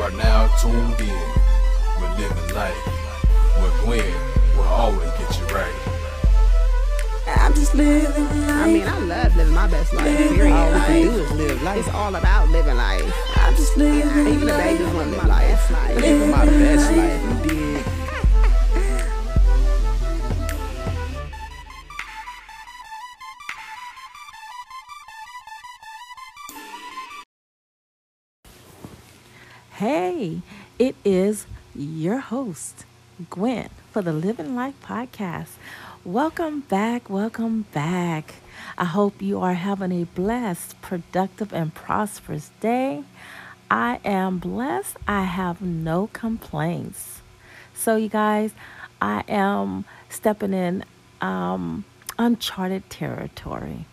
You are now tuned in with Living Life, where Gwen will always get you right. I'm just living life. I mean, I love living my best life. Period. All we Like, can do is live life. it's all about living life. I'm just living Even the life. babies want to live life. Like, Living my best life, you dig? Hey, it is your host, Gwen, for the Living Life Podcast. Welcome back, welcome back. I hope you are having a blessed, productive, and prosperous day. I am blessed. I have no complaints. So, you guys, I am stepping in um, uncharted territory.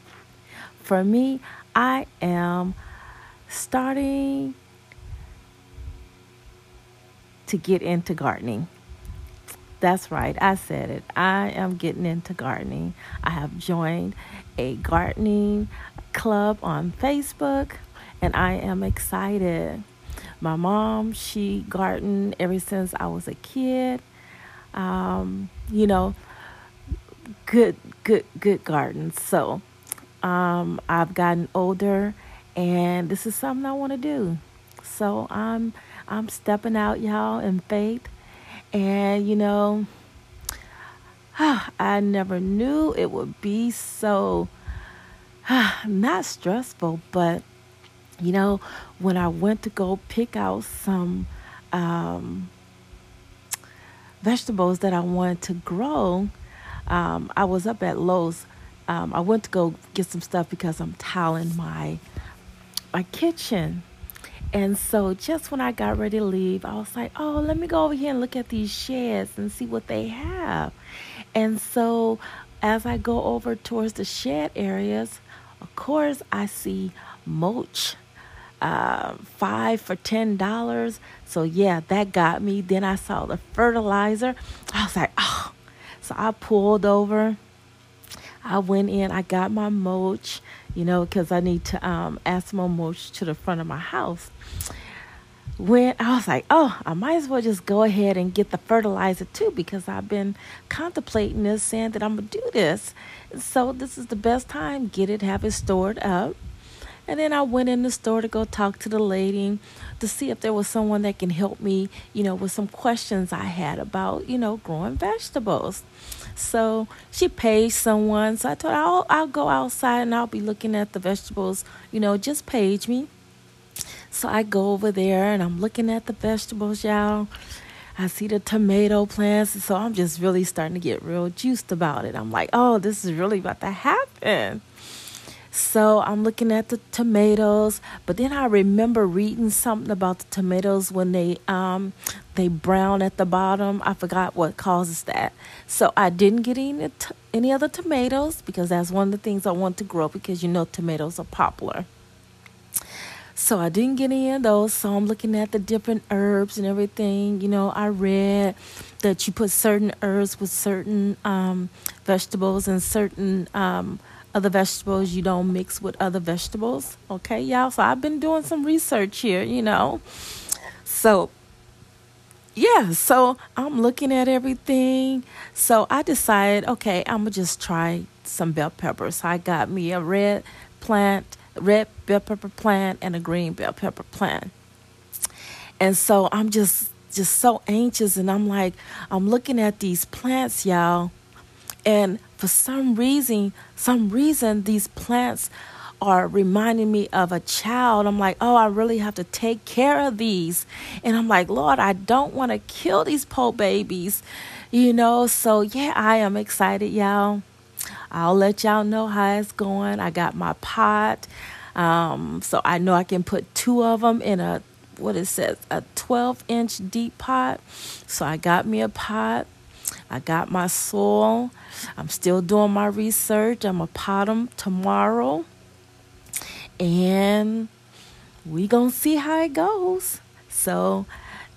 For me, I am starting to get into gardening. That's right, I said it. I am getting into gardening. I have joined a gardening club on Facebook and I am excited. My mom, she gardened ever since I was a kid. Um, you know, good, good, good gardens. So um, I've gotten older and this is something I want to do. So I'm I'm stepping out, y'all, in faith. And you know, I never knew it would be so not stressful, but you know, when I went to go pick out some um, vegetables that I wanted to grow, um, I was up at Lowe's. Um, I went to go get some stuff because I'm tiling my my kitchen. And so just when I got ready to leave, I was like, oh, let me go over here and look at these sheds and see what they have. And so as I go over towards the shed areas, of course, I see mulch, uh, five for ten dollars. So yeah, that got me. Then I saw the fertilizer. I was like, oh. So I pulled over. I went in. I got my mulch, you know, because I need to um, more mulch to the front of my house. When I was like, oh, I might as well just go ahead and get the fertilizer too, because I've been contemplating this, saying that I'm gonna do this. So this is the best time. Get it, have it stored up. And then I went in the store to go talk to the lady to see if there was someone that can help me, you know, with some questions I had about, you know, growing vegetables. So she paid someone. So I told her, I'll, I'll go outside and I'll be looking at the vegetables, you know, just page me. So I go over there and I'm looking at the vegetables, y'all. I see the tomato plants. So I'm just really starting to get real juiced about it. I'm like, oh, this is really about to happen. So I'm looking at the tomatoes, but then I remember reading something about the tomatoes when they um they brown at the bottom. I forgot what causes that. So I didn't get any t- any other tomatoes because that's one of the things I want to grow because you know tomatoes are popular. So I didn't get any of those. So I'm looking at the different herbs and everything. You know, I read that you put certain herbs with certain um, vegetables and certain um, other vegetables you don't mix with other vegetables. Okay, y'all. So I've been doing some research here, you know. So yeah, so I'm looking at everything. So I decided, okay, I'm gonna just try some bell peppers. I got me a red plant, red bell pepper plant, and a green bell pepper plant. And so I'm just just so anxious, and I'm like, I'm looking at these plants, y'all, and for some reason, some reason these plants are reminding me of a child. I'm like, oh, I really have to take care of these. And I'm like, Lord, I don't want to kill these poor babies, you know? So, yeah, I am excited, y'all. I'll let y'all know how it's going. I got my pot. Um, so I know I can put two of them in a, what it says, a 12 inch deep pot. So I got me a pot. I got my soil. I'm still doing my research. I'm going to pot tomorrow. And we gonna see how it goes. So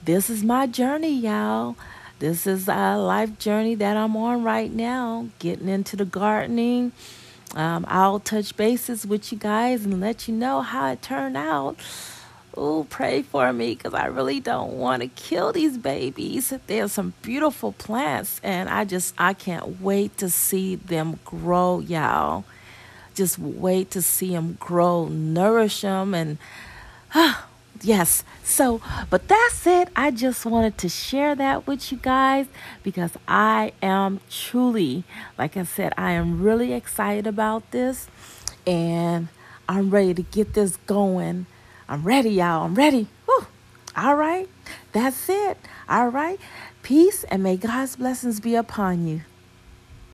this is my journey y'all. This is a life journey that i'm on right now getting into the gardening. Um, i'll touch bases with you guys and let you know how it turned out Ooh, pray for me because I really don't want to kill these babies. There's some beautiful plants, and I just I can't wait to see them grow, y'all. Just wait to see them grow, nourish them, and ah, yes. So, but that's it. I just wanted to share that with you guys because I am truly, like I said, I am really excited about this, and I'm ready to get this going. I'm ready, y'all. I'm ready. Whew. All right. That's it. All right. Peace and may God's blessings be upon you.